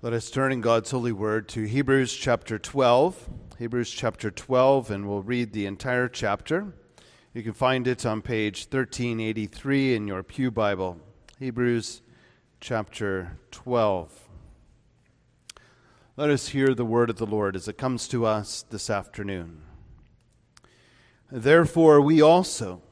Let us turn in God's holy word to Hebrews chapter 12. Hebrews chapter 12, and we'll read the entire chapter. You can find it on page 1383 in your Pew Bible. Hebrews chapter 12. Let us hear the word of the Lord as it comes to us this afternoon. Therefore, we also,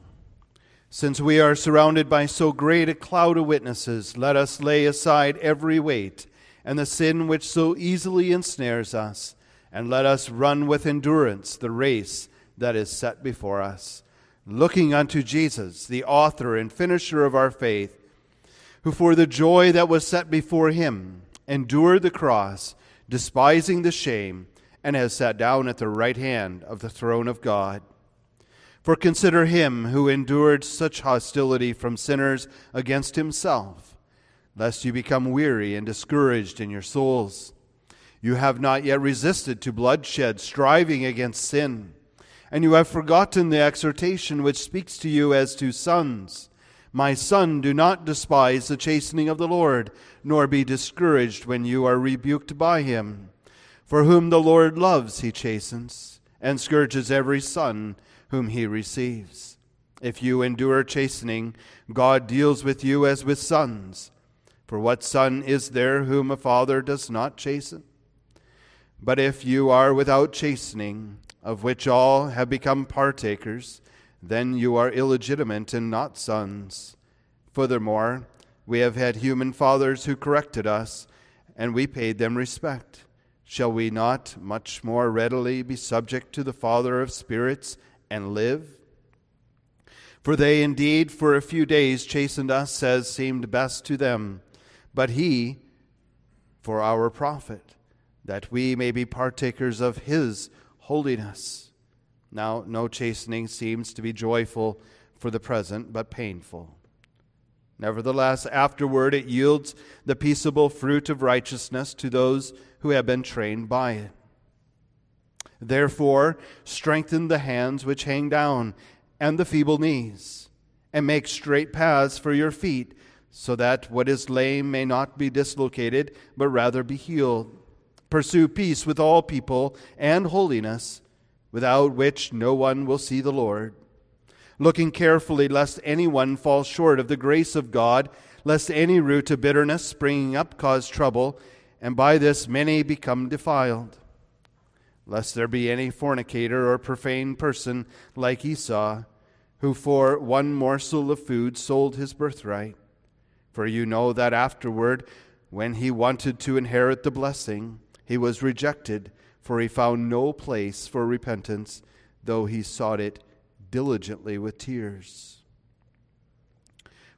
since we are surrounded by so great a cloud of witnesses, let us lay aside every weight and the sin which so easily ensnares us, and let us run with endurance the race that is set before us, looking unto Jesus, the author and finisher of our faith, who for the joy that was set before him endured the cross, despising the shame, and has sat down at the right hand of the throne of God. For consider him who endured such hostility from sinners against himself lest you become weary and discouraged in your souls. You have not yet resisted to bloodshed, striving against sin, and you have forgotten the exhortation which speaks to you as to sons. My son, do not despise the chastening of the Lord, nor be discouraged when you are rebuked by him. For whom the Lord loves, he chastens, and scourges every son whom he receives. If you endure chastening, God deals with you as with sons. For what son is there whom a father does not chasten? But if you are without chastening, of which all have become partakers, then you are illegitimate and not sons. Furthermore, we have had human fathers who corrected us, and we paid them respect. Shall we not much more readily be subject to the Father of spirits and live? For they indeed for a few days chastened us as seemed best to them but he for our profit, that we may be partakers of his holiness. Now, no chastening seems to be joyful for the present, but painful. Nevertheless, afterward it yields the peaceable fruit of righteousness to those who have been trained by it. Therefore, strengthen the hands which hang down and the feeble knees, and make straight paths for your feet so that what is lame may not be dislocated, but rather be healed. Pursue peace with all people and holiness, without which no one will see the Lord. Looking carefully lest anyone fall short of the grace of God, lest any root of bitterness springing up cause trouble, and by this many become defiled. Lest there be any fornicator or profane person like Esau, who for one morsel of food sold his birthright. For you know that afterward, when he wanted to inherit the blessing, he was rejected, for he found no place for repentance, though he sought it diligently with tears.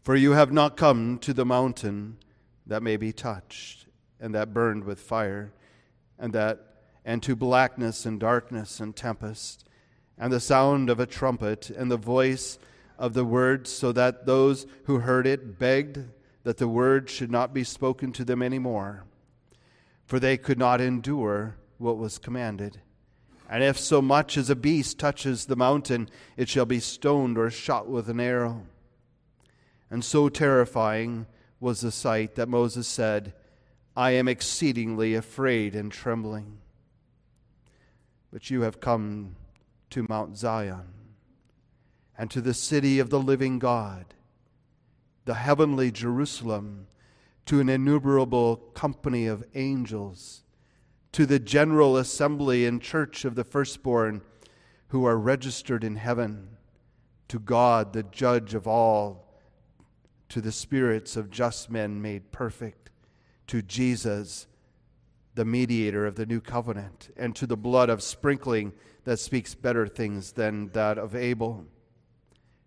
For you have not come to the mountain that may be touched, and that burned with fire, and that and to blackness and darkness and tempest, and the sound of a trumpet, and the voice of the word, so that those who heard it begged that the word should not be spoken to them any more, for they could not endure what was commanded. And if so much as a beast touches the mountain, it shall be stoned or shot with an arrow. And so terrifying was the sight that Moses said, I am exceedingly afraid and trembling. But you have come to Mount Zion and to the city of the living God the heavenly Jerusalem, to an innumerable company of angels, to the general assembly and church of the firstborn who are registered in heaven, to God, the judge of all, to the spirits of just men made perfect, to Jesus, the mediator of the new covenant, and to the blood of sprinkling that speaks better things than that of Abel.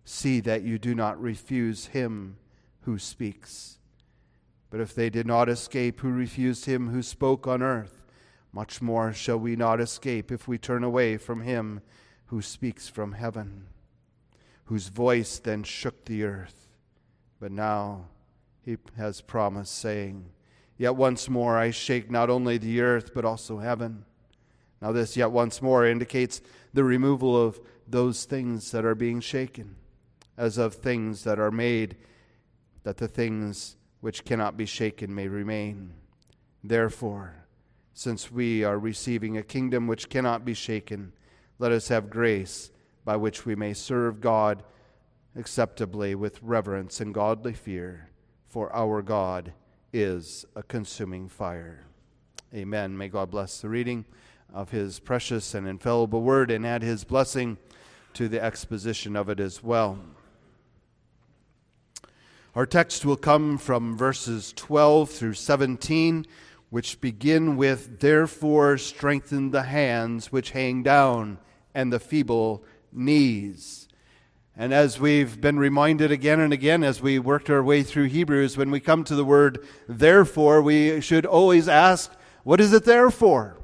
See that you do not refuse him who speaks. But if they did not escape who refused him who spoke on earth, much more shall we not escape if we turn away from him who speaks from heaven, whose voice then shook the earth. But now he has promised, saying, Yet once more I shake not only the earth, but also heaven. Now, this yet once more indicates the removal of those things that are being shaken, as of things that are made that the things which cannot be shaken may remain. Therefore, since we are receiving a kingdom which cannot be shaken, let us have grace by which we may serve God acceptably with reverence and godly fear, for our God is a consuming fire. Amen. May God bless the reading of his precious and infallible word and add his blessing to the exposition of it as well. Our text will come from verses 12 through 17 which begin with, Therefore strengthen the hands which hang down and the feeble knees. And as we've been reminded again and again as we worked our way through Hebrews, when we come to the word therefore, we should always ask, What is it there for?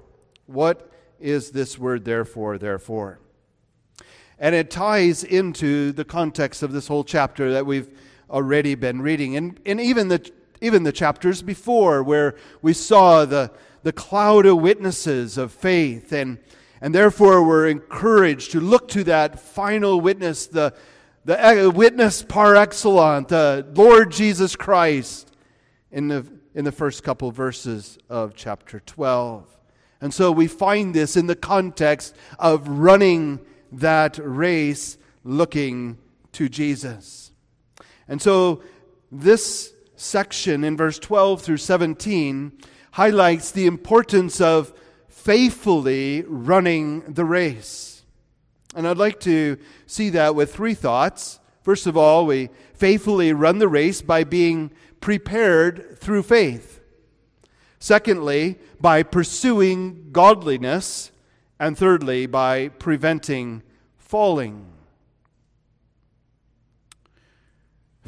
What is this word therefore, therefore? And it ties into the context of this whole chapter that we've already been reading. And, and even the even the chapters before, where we saw the, the cloud of witnesses of faith, and, and therefore we're encouraged to look to that final witness, the, the uh, witness par excellence, the Lord Jesus Christ, in the, in the first couple verses of chapter 12. And so we find this in the context of running that race looking to Jesus. And so this section in verse 12 through 17 highlights the importance of faithfully running the race. And I'd like to see that with three thoughts. First of all, we faithfully run the race by being prepared through faith. Secondly, by pursuing godliness. And thirdly, by preventing falling.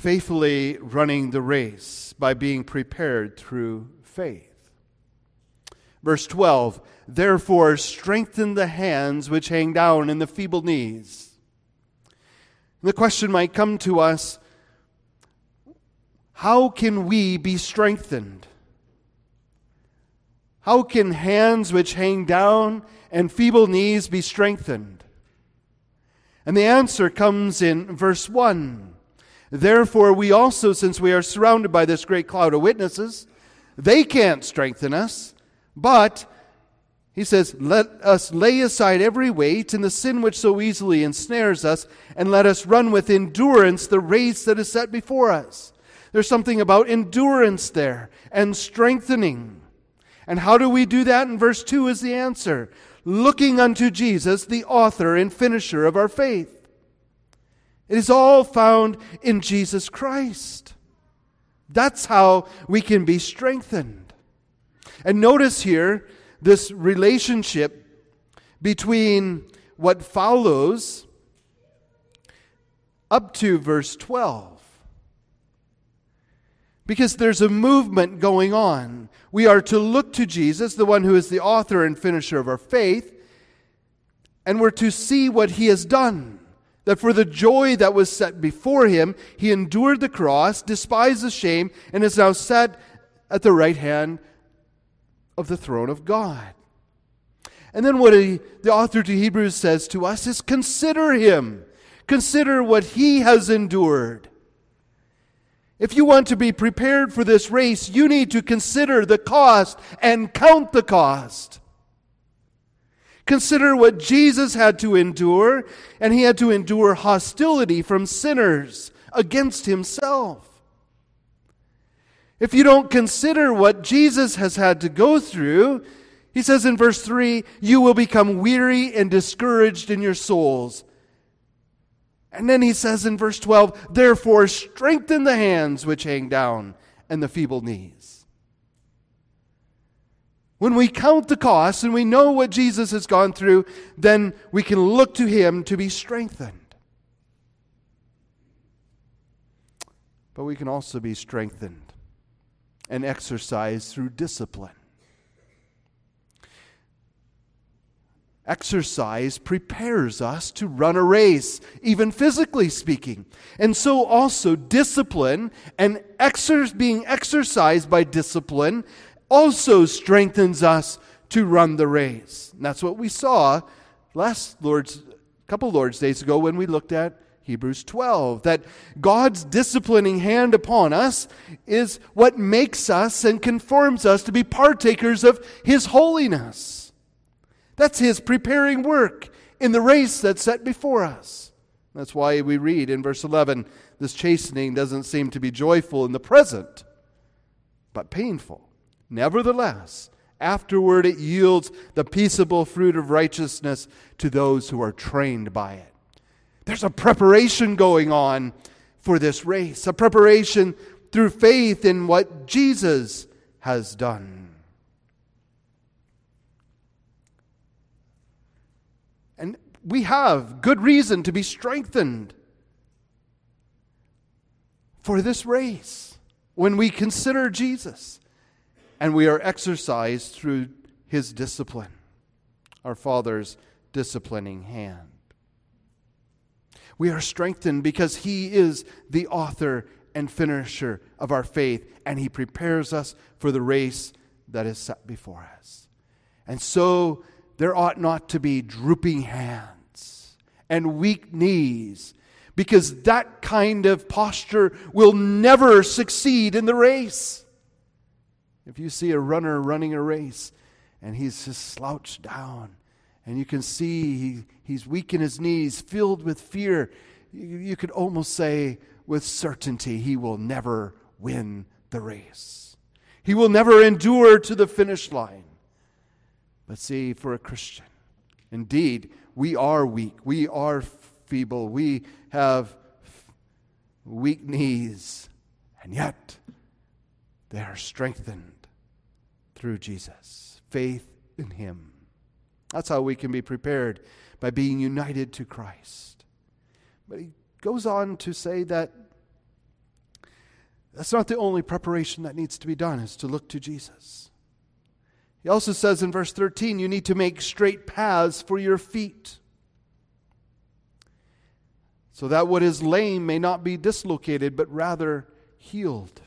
Faithfully running the race by being prepared through faith. Verse 12, therefore strengthen the hands which hang down and the feeble knees. the question might come to us how can we be strengthened? How can hands which hang down and feeble knees be strengthened? And the answer comes in verse 1. Therefore, we also, since we are surrounded by this great cloud of witnesses, they can't strengthen us, but he says, Let us lay aside every weight and the sin which so easily ensnares us, and let us run with endurance the race that is set before us. There's something about endurance there and strengthening. And how do we do that? In verse 2 is the answer looking unto Jesus, the author and finisher of our faith. It is all found in Jesus Christ. That's how we can be strengthened. And notice here this relationship between what follows up to verse 12. Because there's a movement going on. We are to look to Jesus, the one who is the author and finisher of our faith, and we're to see what he has done that for the joy that was set before him, he endured the cross, despised the shame, and is now set at the right hand of the throne of God. And then what he, the author to Hebrews says to us is consider him. Consider what he has endured. If you want to be prepared for this race, you need to consider the cost and count the cost. Consider what Jesus had to endure, and he had to endure hostility from sinners against himself. If you don't consider what Jesus has had to go through, he says in verse 3 you will become weary and discouraged in your souls. And then he says in verse 12, therefore strengthen the hands which hang down and the feeble knees. When we count the cost and we know what Jesus has gone through, then we can look to him to be strengthened. But we can also be strengthened and exercised through discipline. Exercise prepares us to run a race, even physically speaking. And so also discipline and exer- being exercised by discipline also strengthens us to run the race. And that's what we saw last Lord's couple Lord's days ago when we looked at Hebrews 12, that God's disciplining hand upon us is what makes us and conforms us to be partakers of His holiness. That's His preparing work in the race that's set before us. That's why we read in verse 11 this chastening doesn't seem to be joyful in the present, but painful. Nevertheless, afterward it yields the peaceable fruit of righteousness to those who are trained by it. There's a preparation going on for this race, a preparation through faith in what Jesus has done. And we have good reason to be strengthened for this race when we consider Jesus and we are exercised through his discipline, our Father's disciplining hand. We are strengthened because He is the author and finisher of our faith, and He prepares us for the race that is set before us. And so there ought not to be drooping hands and weak knees, because that kind of posture will never succeed in the race. If you see a runner running a race and he's just slouched down, and you can see he, he's weak in his knees, filled with fear. You, you could almost say with certainty he will never win the race. He will never endure to the finish line. But see, for a Christian, indeed, we are weak. We are feeble. We have weak knees. And yet, they are strengthened through Jesus. Faith in Him. That's how we can be prepared by being united to Christ. But he goes on to say that that's not the only preparation that needs to be done, is to look to Jesus. He also says in verse 13, you need to make straight paths for your feet, so that what is lame may not be dislocated, but rather healed.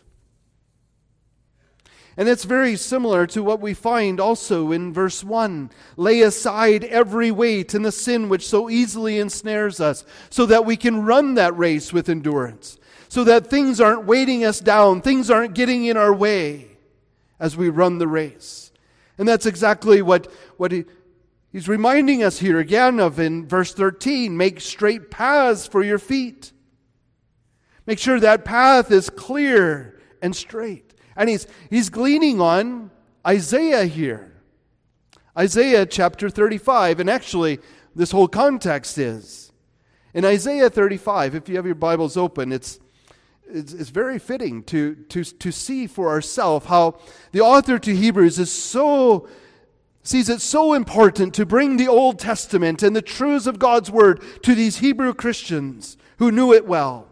And it's very similar to what we find also in verse 1. Lay aside every weight and the sin which so easily ensnares us, so that we can run that race with endurance, so that things aren't weighting us down, things aren't getting in our way as we run the race. And that's exactly what, what he, he's reminding us here again of in verse 13 make straight paths for your feet. Make sure that path is clear and straight. And he's, he's gleaning on Isaiah here. Isaiah chapter 35. And actually, this whole context is. In Isaiah 35, if you have your Bibles open, it's, it's, it's very fitting to, to, to see for ourselves how the author to Hebrews is so sees it so important to bring the Old Testament and the truths of God's Word to these Hebrew Christians who knew it well.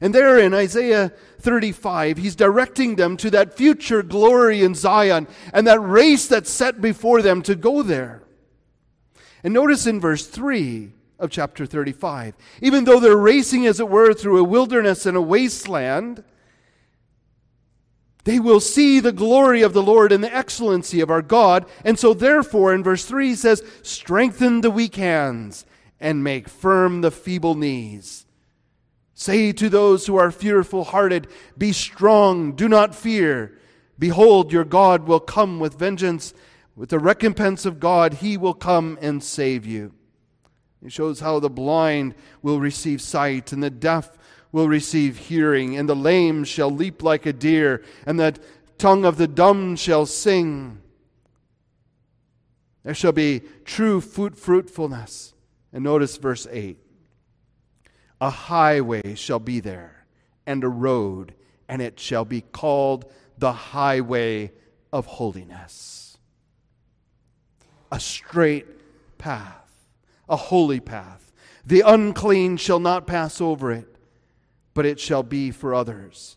And there in Isaiah 35, he's directing them to that future glory in Zion and that race that's set before them to go there. And notice in verse 3 of chapter 35, even though they're racing, as it were, through a wilderness and a wasteland, they will see the glory of the Lord and the excellency of our God. And so, therefore, in verse 3, he says, Strengthen the weak hands and make firm the feeble knees. Say to those who are fearful hearted, Be strong, do not fear. Behold, your God will come with vengeance. With the recompense of God, he will come and save you. It shows how the blind will receive sight, and the deaf will receive hearing, and the lame shall leap like a deer, and the tongue of the dumb shall sing. There shall be true fruit fruitfulness. And notice verse 8 a highway shall be there, and a road, and it shall be called the highway of holiness. A straight path, a holy path. The unclean shall not pass over it, but it shall be for others.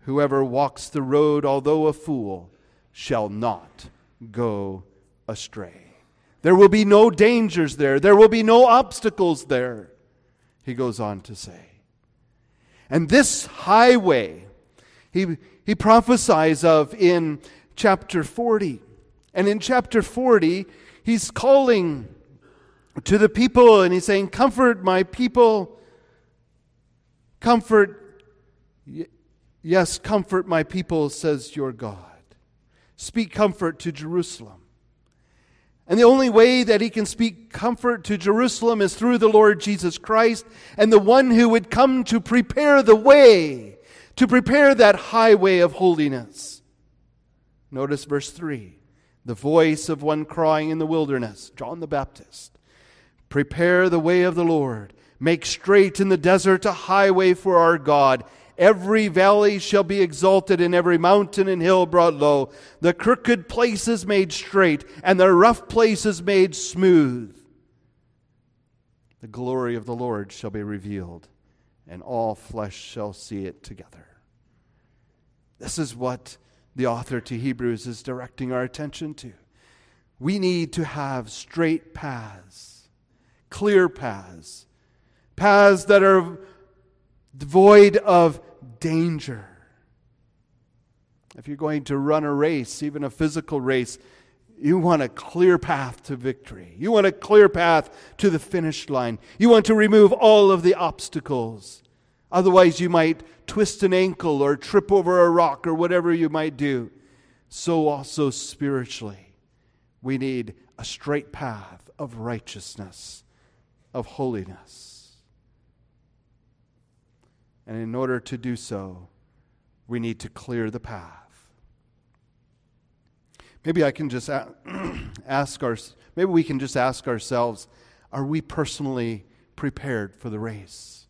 Whoever walks the road, although a fool, shall not go astray. There will be no dangers there. There will be no obstacles there he goes on to say. And this highway, he, he prophesies of in chapter 40. And in chapter 40, he's calling to the people, and he's saying, Comfort my people. Comfort, yes, comfort my people, says your God. Speak comfort to Jerusalem. And the only way that he can speak comfort to Jerusalem is through the Lord Jesus Christ and the one who would come to prepare the way, to prepare that highway of holiness. Notice verse 3 the voice of one crying in the wilderness, John the Baptist. Prepare the way of the Lord. Make straight in the desert a highway for our God. Every valley shall be exalted, and every mountain and hill brought low. The crooked places made straight, and the rough places made smooth. The glory of the Lord shall be revealed, and all flesh shall see it together. This is what the author to Hebrews is directing our attention to. We need to have straight paths, clear paths, paths that are devoid of danger. If you're going to run a race, even a physical race, you want a clear path to victory. You want a clear path to the finish line. You want to remove all of the obstacles. Otherwise, you might twist an ankle or trip over a rock or whatever you might do. So, also spiritually, we need a straight path of righteousness, of holiness. And in order to do so, we need to clear the path. Maybe I can just ask our, maybe we can just ask ourselves, are we personally prepared for the race?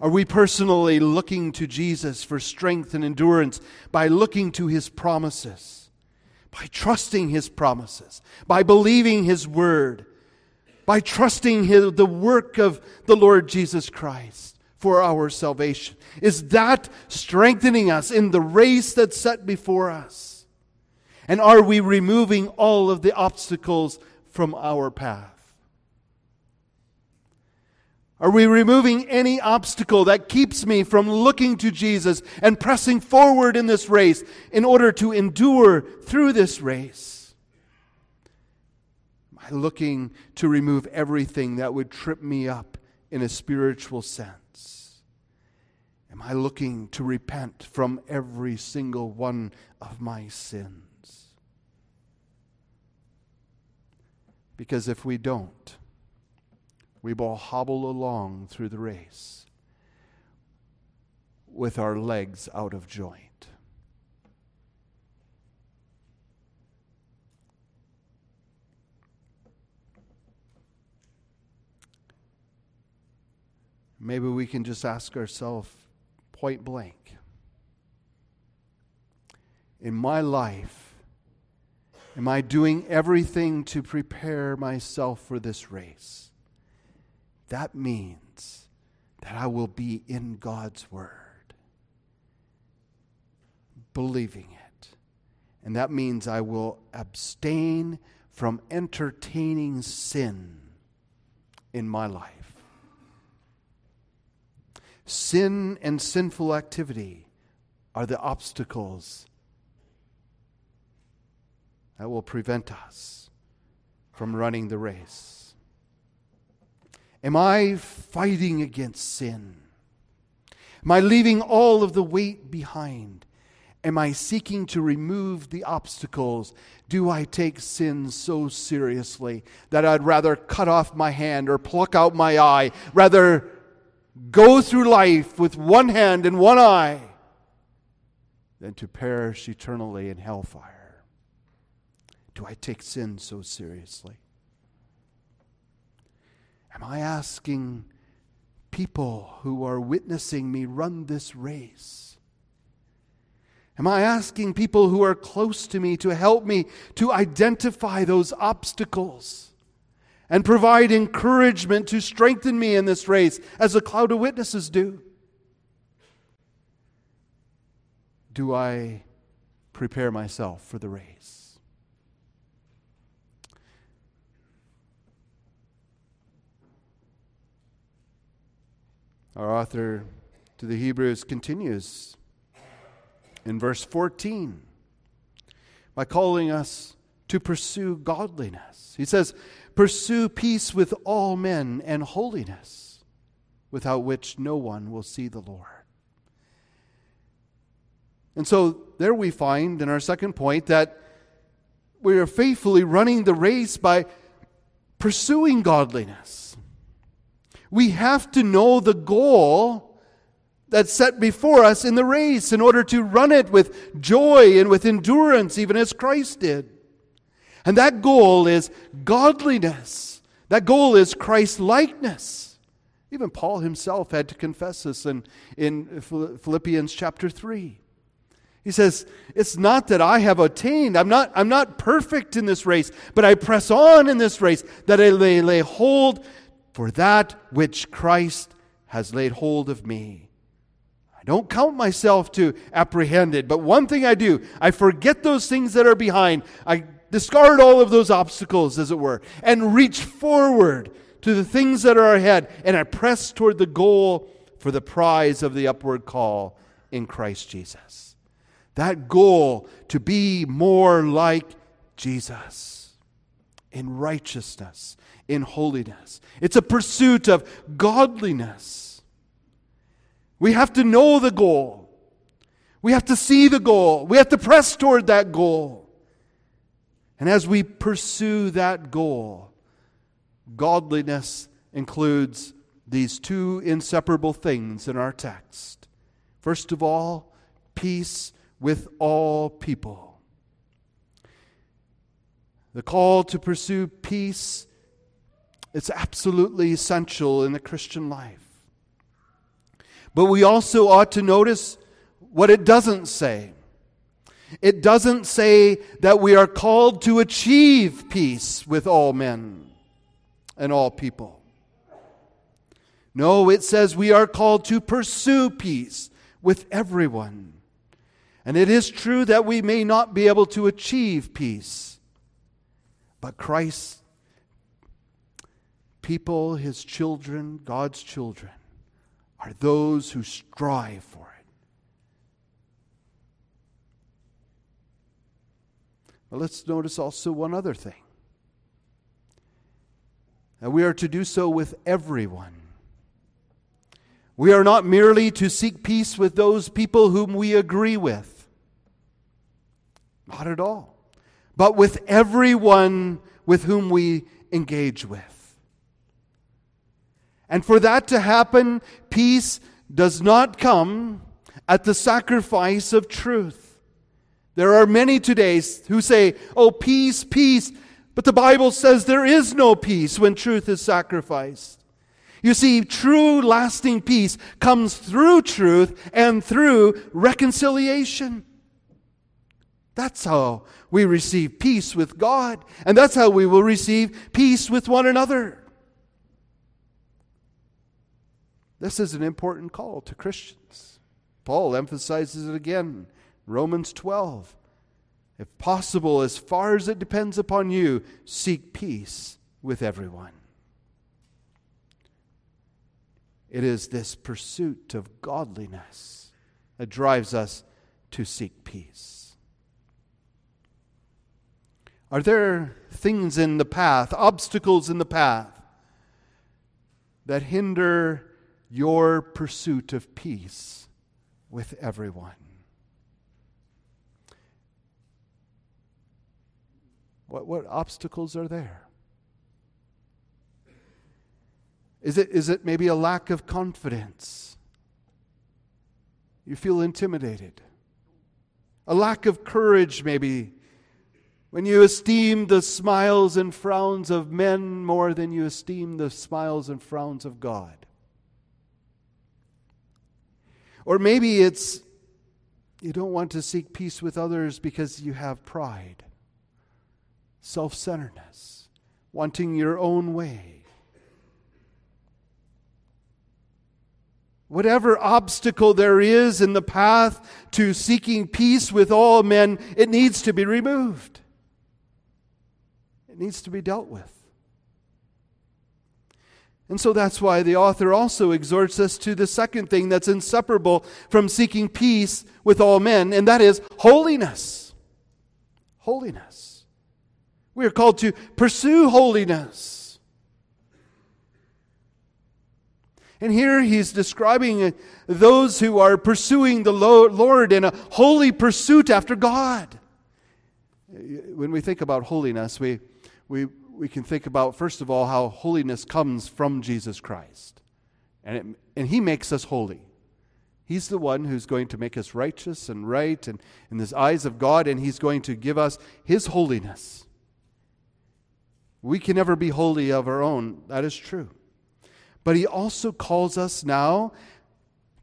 Are we personally looking to Jesus for strength and endurance by looking to his promises, by trusting his promises, by believing his word, by trusting his, the work of the Lord Jesus Christ for our salvation? Is that strengthening us in the race that's set before us? And are we removing all of the obstacles from our path? Are we removing any obstacle that keeps me from looking to Jesus and pressing forward in this race in order to endure through this race? Am I looking to remove everything that would trip me up in a spiritual sense? Am I looking to repent from every single one of my sins? Because if we don't, we will hobble along through the race with our legs out of joint. Maybe we can just ask ourselves point blank In my life, am I doing everything to prepare myself for this race? that means that I will be in God's Word, believing it. And that means I will abstain from entertaining sin in my life. Sin and sinful activity are the obstacles that will prevent us from running the race. Am I fighting against sin? Am I leaving all of the weight behind? Am I seeking to remove the obstacles? Do I take sin so seriously that I'd rather cut off my hand or pluck out my eye, rather go through life with one hand and one eye than to perish eternally in hellfire? Do I take sin so seriously? Am I asking people who are witnessing me run this race? Am I asking people who are close to me to help me to identify those obstacles and provide encouragement to strengthen me in this race as a cloud of witnesses do? Do I prepare myself for the race? Our author to the Hebrews continues in verse 14 by calling us to pursue godliness. He says, Pursue peace with all men and holiness, without which no one will see the Lord. And so there we find in our second point that we are faithfully running the race by pursuing godliness. We have to know the goal that's set before us in the race in order to run it with joy and with endurance, even as Christ did. And that goal is godliness. That goal is Christ likeness. Even Paul himself had to confess this in, in Philippians chapter 3. He says, It's not that I have attained. I'm not, I'm not perfect in this race, but I press on in this race that I may lay hold for that which Christ has laid hold of me. I don't count myself to apprehended, but one thing I do, I forget those things that are behind. I discard all of those obstacles, as it were, and reach forward to the things that are ahead, and I press toward the goal for the prize of the upward call in Christ Jesus. That goal to be more like Jesus in righteousness, in holiness. It's a pursuit of godliness. We have to know the goal. We have to see the goal. We have to press toward that goal. And as we pursue that goal, godliness includes these two inseparable things in our text. First of all, peace with all people. The call to pursue peace it's absolutely essential in the Christian life. But we also ought to notice what it doesn't say. It doesn't say that we are called to achieve peace with all men and all people. No, it says we are called to pursue peace with everyone. And it is true that we may not be able to achieve peace, but Christ's people, his children, God's children, are those who strive for But let's notice also one other thing that we are to do so with everyone. We are not merely to seek peace with those people whom we agree with. Not at all. But with everyone with whom we engage with. And for that to happen, peace does not come at the sacrifice of truth. There are many today who say, Oh, peace, peace. But the Bible says there is no peace when truth is sacrificed. You see, true lasting peace comes through truth and through reconciliation. That's how we receive peace with God, and that's how we will receive peace with one another. This is an important call to Christians. Paul emphasizes it again Romans 12. If possible, as far as it depends upon you, seek peace with everyone. It is this pursuit of godliness that drives us to seek peace. Are there things in the path, obstacles in the path, that hinder your pursuit of peace with everyone? What, what obstacles are there? Is it, is it maybe a lack of confidence? You feel intimidated. A lack of courage, maybe, when you esteem the smiles and frowns of men more than you esteem the smiles and frowns of God. Or maybe it's you don't want to seek peace with others because you have pride self centeredness, wanting your own way. Whatever obstacle there is in the path to seeking peace with all men, it needs to be removed. It needs to be dealt with. And so that's why the author also exhorts us to the second thing that's inseparable from seeking peace with all men, and that is holiness. Holiness. We are called to pursue holiness. And here he's describing those who are pursuing the Lord in a holy pursuit after God. When we think about holiness, we, we, we can think about, first of all, how holiness comes from Jesus Christ. And, it, and he makes us holy. He's the one who's going to make us righteous and right and in the eyes of God, and He's going to give us His holiness. We can never be holy of our own. That is true. But He also calls us now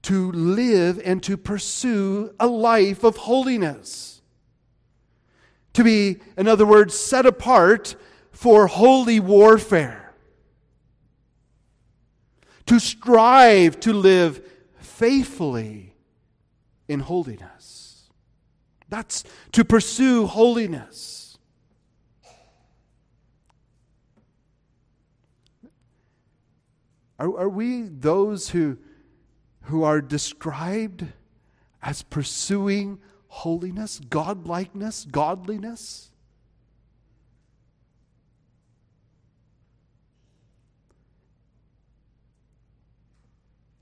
to live and to pursue a life of holiness. To be, in other words, set apart for holy warfare. To strive to live faithfully in holiness. That's to pursue holiness. Are, are we those who, who are described as pursuing holiness, godlikeness, godliness?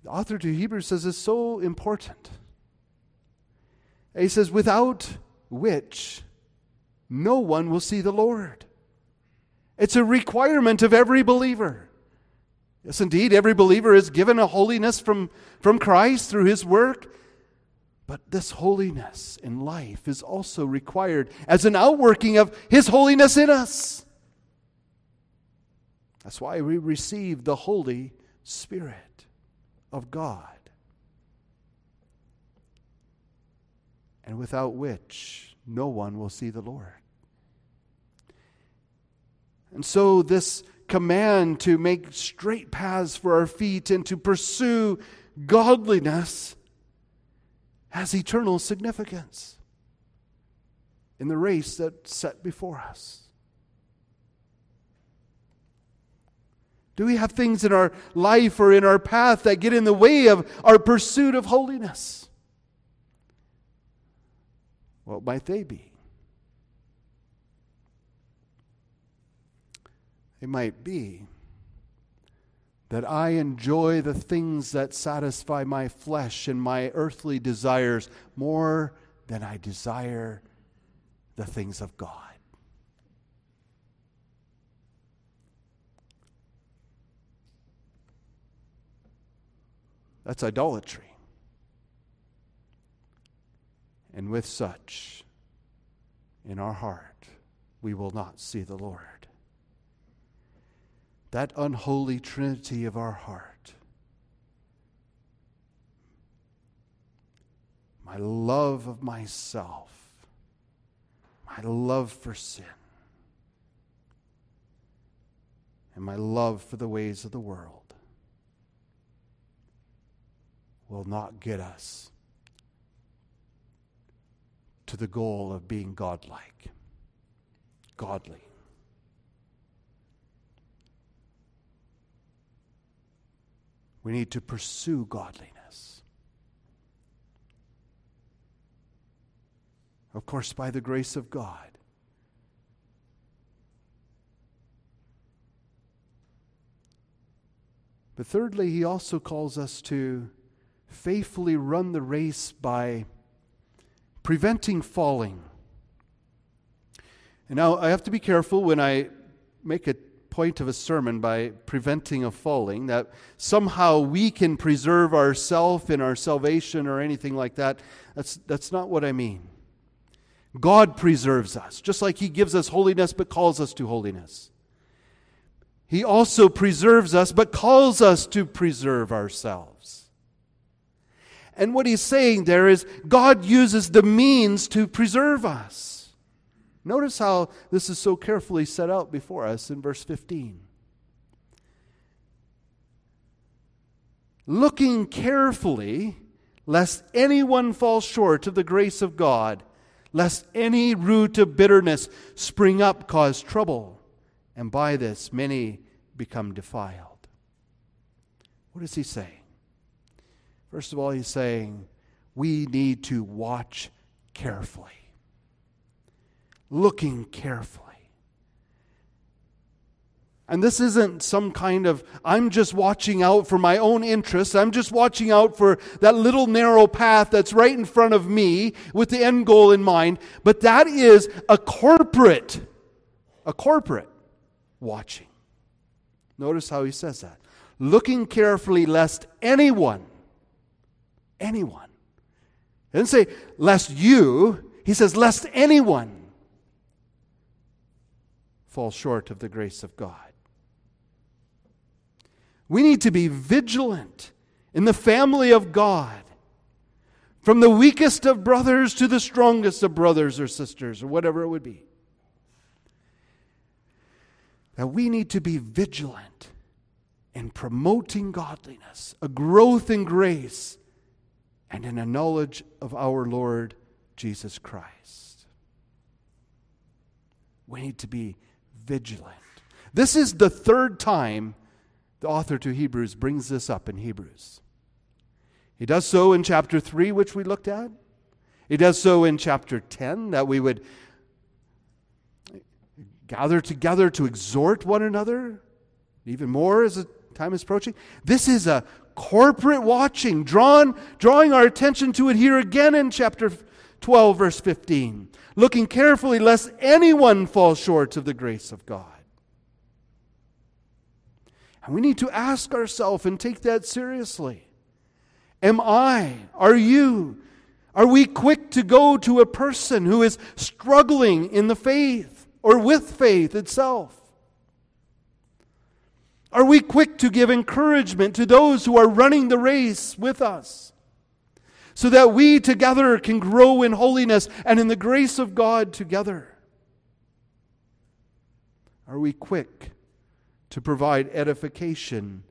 the author to Hebrews says is so important. He says, without which no one will see the Lord. It's a requirement of every believer. Yes, indeed, every believer is given a holiness from, from Christ through his work. But this holiness in life is also required as an outworking of his holiness in us. That's why we receive the Holy Spirit of God, and without which no one will see the Lord. And so, this command to make straight paths for our feet and to pursue godliness has eternal significance in the race that's set before us. Do we have things in our life or in our path that get in the way of our pursuit of holiness? What might they be? It might be that I enjoy the things that satisfy my flesh and my earthly desires more than I desire the things of God. That's idolatry. And with such in our heart, we will not see the Lord. That unholy trinity of our heart, my love of myself, my love for sin, and my love for the ways of the world will not get us to the goal of being godlike, godly. We need to pursue godliness. Of course, by the grace of God. But thirdly, he also calls us to faithfully run the race by preventing falling. And now I have to be careful when I make a point of a sermon by preventing a falling, that somehow we can preserve ourselves in our salvation or anything like that. That's, that's not what I mean. God preserves us, just like He gives us holiness but calls us to holiness. He also preserves us but calls us to preserve ourselves. And what he's saying there is God uses the means to preserve us. Notice how this is so carefully set out before us in verse 15. Looking carefully, lest anyone fall short of the grace of God, lest any root of bitterness spring up, cause trouble, and by this many become defiled. What does he say? First of all, he's saying we need to watch carefully, looking carefully. And this isn't some kind of, I'm just watching out for my own interests. I'm just watching out for that little narrow path that's right in front of me with the end goal in mind. But that is a corporate, a corporate watching. Notice how he says that. Looking carefully lest anyone, anyone, he doesn't say lest you, he says lest anyone fall short of the grace of God. We need to be vigilant in the family of God, from the weakest of brothers to the strongest of brothers or sisters, or whatever it would be. That we need to be vigilant in promoting godliness, a growth in grace, and in a knowledge of our Lord Jesus Christ. We need to be vigilant. This is the third time the author to Hebrews brings this up in Hebrews. He does so in chapter 3, which we looked at. He does so in chapter 10, that we would gather together to exhort one another, even more as the time is approaching. This is a corporate watching, drawn, drawing our attention to it here again in chapter 12, verse 15. Looking carefully lest anyone fall short of the grace of God. And we need to ask ourselves and take that seriously. Am I, are you, are we quick to go to a person who is struggling in the faith or with faith itself? Are we quick to give encouragement to those who are running the race with us? So that we together can grow in holiness and in the grace of God together? Are we quick to provide edification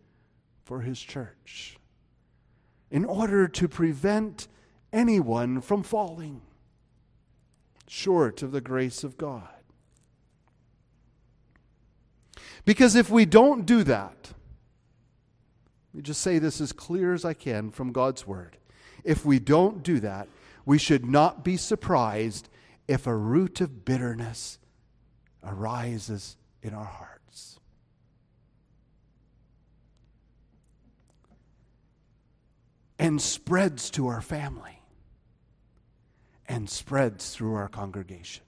for his church in order to prevent anyone from falling short of the grace of God. Because if we don't do that, let me just say this as clear as I can from God's Word. If we don't do that, we should not be surprised if a root of bitterness arises in our hearts. and spreads to our family and spreads through our congregation.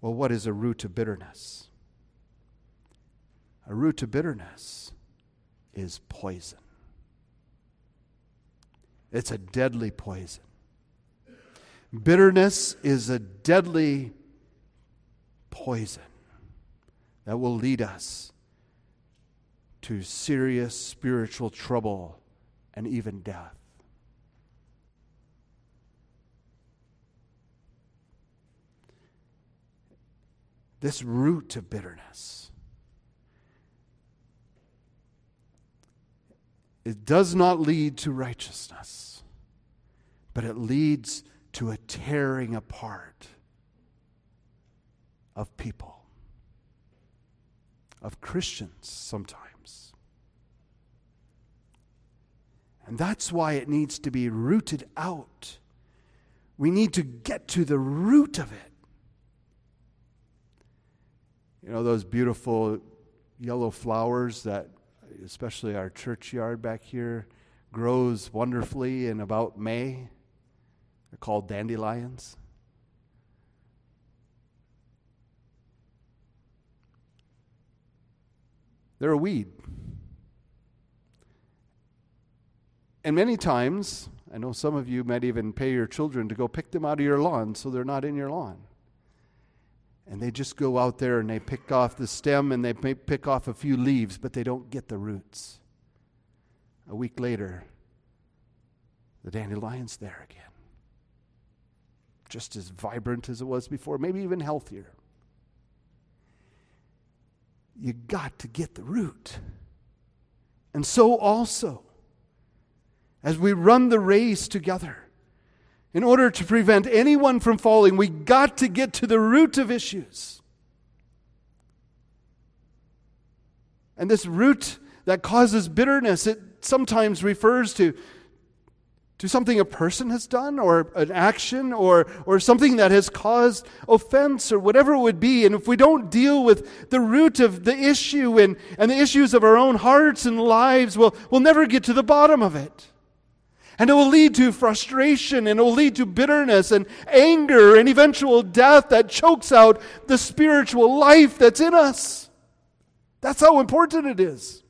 Well, what is a root of bitterness? A root of bitterness is poison. It's a deadly poison. Bitterness is a deadly poison that will lead us to serious spiritual trouble and even death. This root of bitterness. It does not lead to righteousness, but it leads to a tearing apart of people, of Christians sometimes. And that's why it needs to be rooted out. We need to get to the root of it. You know, those beautiful yellow flowers that, especially our churchyard back here, grows wonderfully in about May. They're called dandelions. They're a weed. And many times, I know some of you might even pay your children to go pick them out of your lawn so they're not in your lawn. And they just go out there and they pick off the stem and they pick off a few leaves, but they don't get the roots. A week later, the dandelion's there again. Just as vibrant as it was before, maybe even healthier. You got to get the root. And so also, as we run the race together. In order to prevent anyone from falling, we got to get to the root of issues. And this root that causes bitterness, it sometimes refers to, to something a person has done or an action or, or something that has caused offense or whatever it would be. And if we don't deal with the root of the issue and, and the issues of our own hearts and lives, we'll, we'll never get to the bottom of it. And it will lead to frustration and it will lead to bitterness and anger and eventual death that chokes out the spiritual life that's in us. That's how important it is.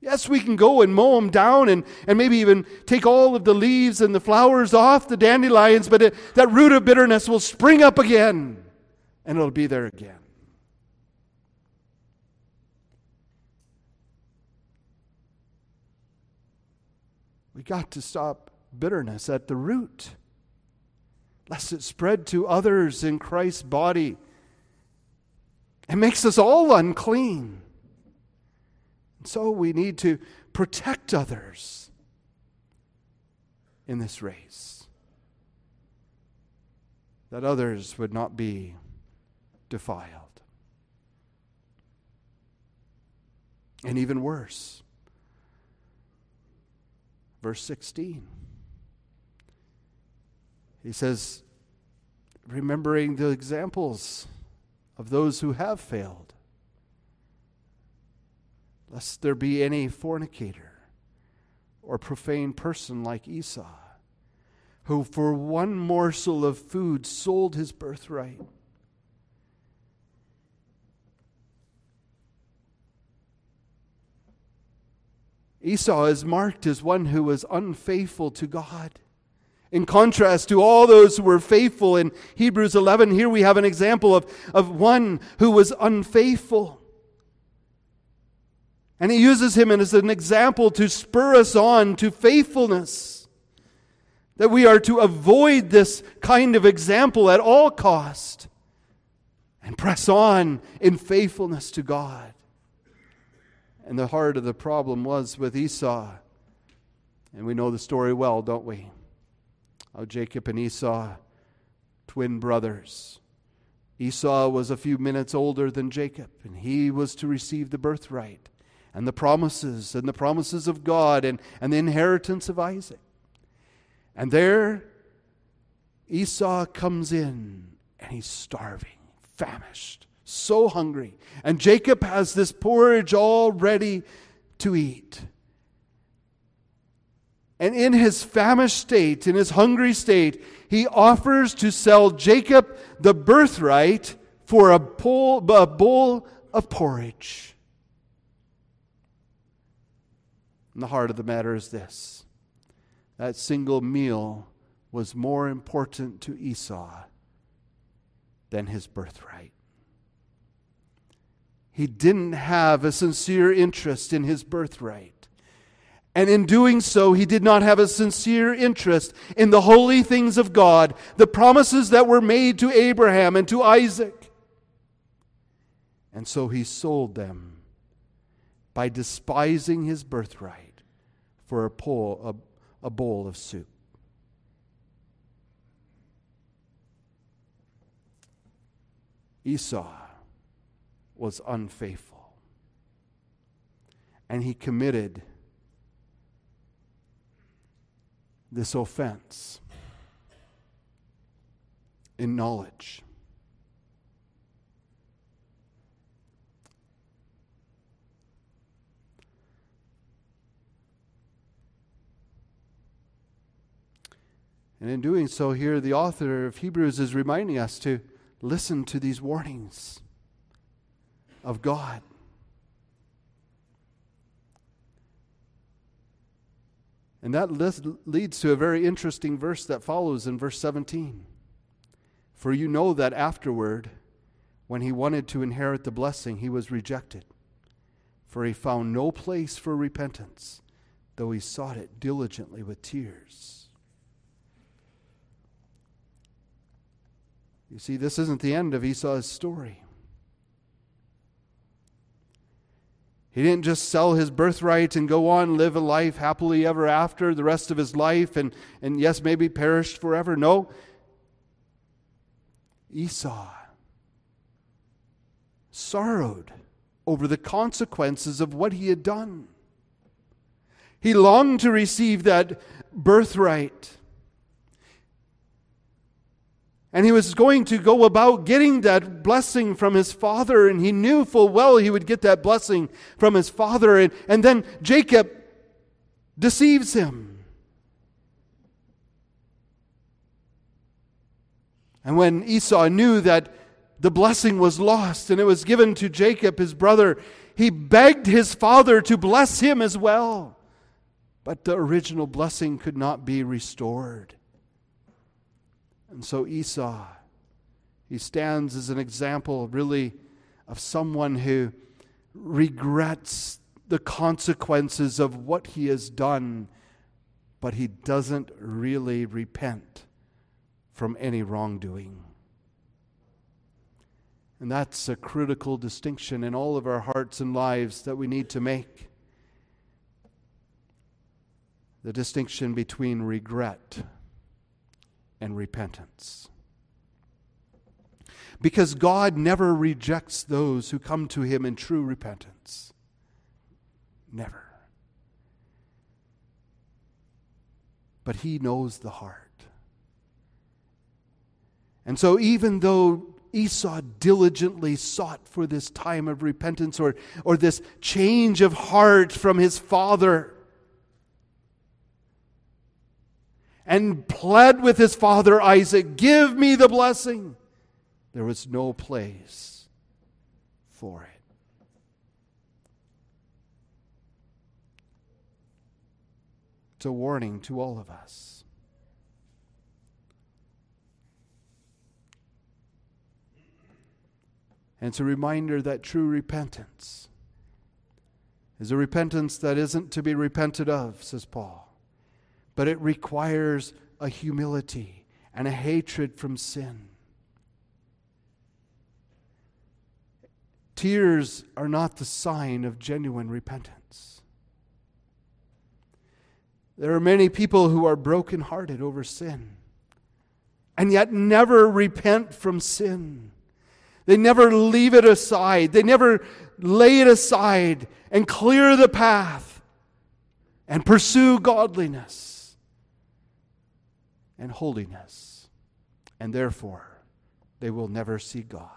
Yes, we can go and mow them down and, and maybe even take all of the leaves and the flowers off the dandelions, but it, that root of bitterness will spring up again and it'll be there again. We got to stop bitterness at the root, lest it spread to others in Christ's body. It makes us all unclean. So we need to protect others in this race, that others would not be defiled. And even worse, verse 16. He says, remembering the examples of those who have failed lest there be any fornicator or profane person like Esau, who for one morsel of food sold his birthright. Esau is marked as one who was unfaithful to God. In contrast to all those who were faithful in Hebrews 11, here we have an example of, of one who was unfaithful. And he uses him as an example to spur us on to faithfulness. That we are to avoid this kind of example at all cost and press on in faithfulness to God. And the heart of the problem was with Esau. And we know the story well, don't we? How Jacob and Esau, twin brothers. Esau was a few minutes older than Jacob, and he was to receive the birthright and the promises and the promises of God and, and the inheritance of Isaac. And there, Esau comes in and he's starving, famished, so hungry. And Jacob has this porridge all ready to eat. And in his famished state, in his hungry state, he offers to sell Jacob the birthright for a bowl, a bowl of porridge. And the heart of the matter is this that single meal was more important to Esau than his birthright. He didn't have a sincere interest in his birthright. And in doing so, he did not have a sincere interest in the holy things of God, the promises that were made to Abraham and to Isaac. And so he sold them by despising his birthright for a, bowl, a, a bowl of soup. Esau was unfaithful. And he committed this offense in knowledge. And in doing so, here the author of Hebrews is reminding us to listen to these warnings of God. And that leads to a very interesting verse that follows in verse 17. For you know that afterward, when he wanted to inherit the blessing, he was rejected. For he found no place for repentance, though he sought it diligently with tears. You see, this isn't the end of Esau's story. He didn't just sell his birthright and go on live a life happily ever after the rest of his life and, and yes, maybe perished forever. No. Esau sorrowed over the consequences of what he had done. He longed to receive that birthright. And he was going to go about getting that blessing from his father, and he knew full well he would get that blessing from his father. And, and then Jacob deceives him. And when Esau knew that the blessing was lost and it was given to Jacob, his brother, he begged his father to bless him as well. But the original blessing could not be restored. And so Esau, he stands as an example, really, of someone who regrets the consequences of what he has done, but he doesn't really repent from any wrongdoing. And that's a critical distinction in all of our hearts and lives that we need to make. The distinction between regret and repentance. Because God never rejects those who come to Him in true repentance. Never. But He knows the heart. And so, even though Esau diligently sought for this time of repentance or, or this change of heart from his father, and pled with his father Isaac, Give me the blessing. There was no place for it. It's a warning to all of us. And it's a reminder that true repentance is a repentance that isn't to be repented of, says Paul but it requires a humility and a hatred from sin. Tears are not the sign of genuine repentance. There are many people who are brokenhearted over sin and yet never repent from sin. They never leave it aside, they never lay it aside and clear the path and pursue godliness and holiness, and therefore they will never see God.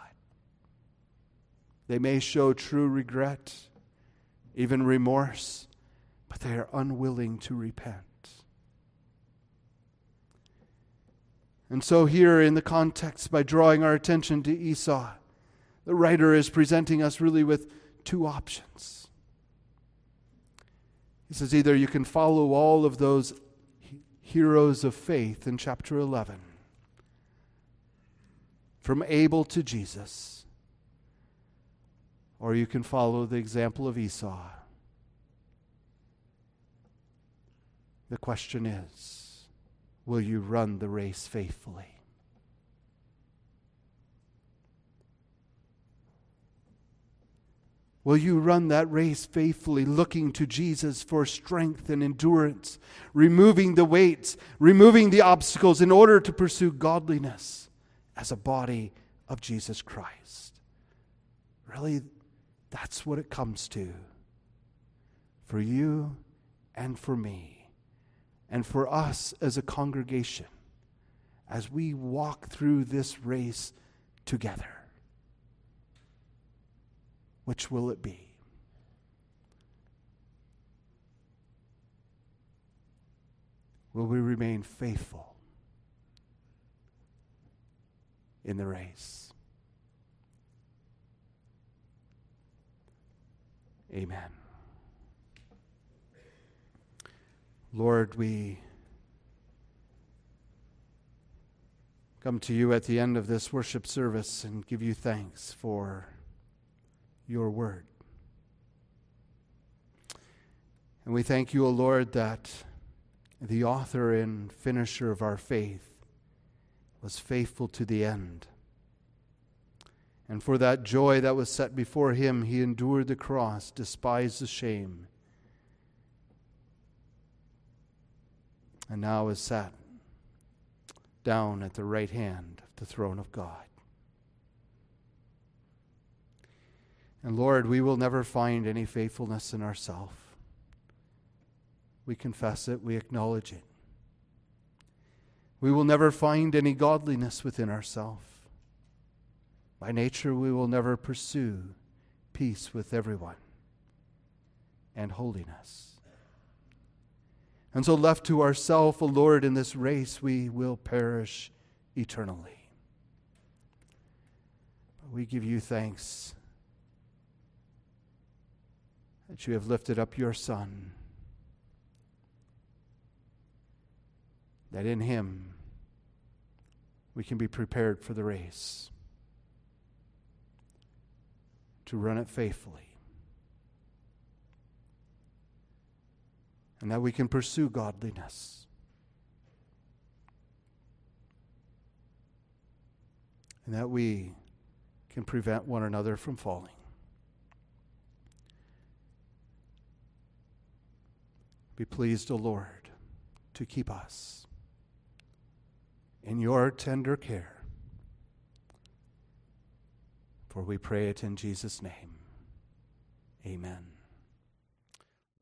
They may show true regret, even remorse, but they are unwilling to repent. And so, here in the context, by drawing our attention to Esau, the writer is presenting us really with two options. He says either you can follow all of those heroes of faith in chapter 11. From Abel to Jesus. Or you can follow the example of Esau. The question is will you run the race faithfully? Will you run that race faithfully, looking to Jesus for strength and endurance, removing the weights, removing the obstacles in order to pursue godliness as a body of Jesus Christ? Really, that's what it comes to for you and for me, and for us as a congregation as we walk through this race together. Which will it be? Will we remain faithful in the race? Amen. Lord, we come to you at the end of this worship service and give you thanks for your word. And we thank you, O Lord, that the author and finisher of our faith was faithful to the end. And for that joy that was set before him, he endured the cross, despised the shame, and now is sat down at the right hand of the throne of God. And Lord, we will never find any faithfulness in ourselves. We confess it, we acknowledge it. We will never find any godliness within ourselves. By nature, we will never pursue peace with everyone and holiness. And so, left to ourselves, O Lord, in this race, we will perish eternally. But we give you thanks that you have lifted up your Son, that in him we can be prepared for the race, to run it faithfully. and that we can pursue godliness. And that we can prevent one another from falling. Be pleased, O Lord, to keep us in your tender care. For we pray it in Jesus' name. Amen.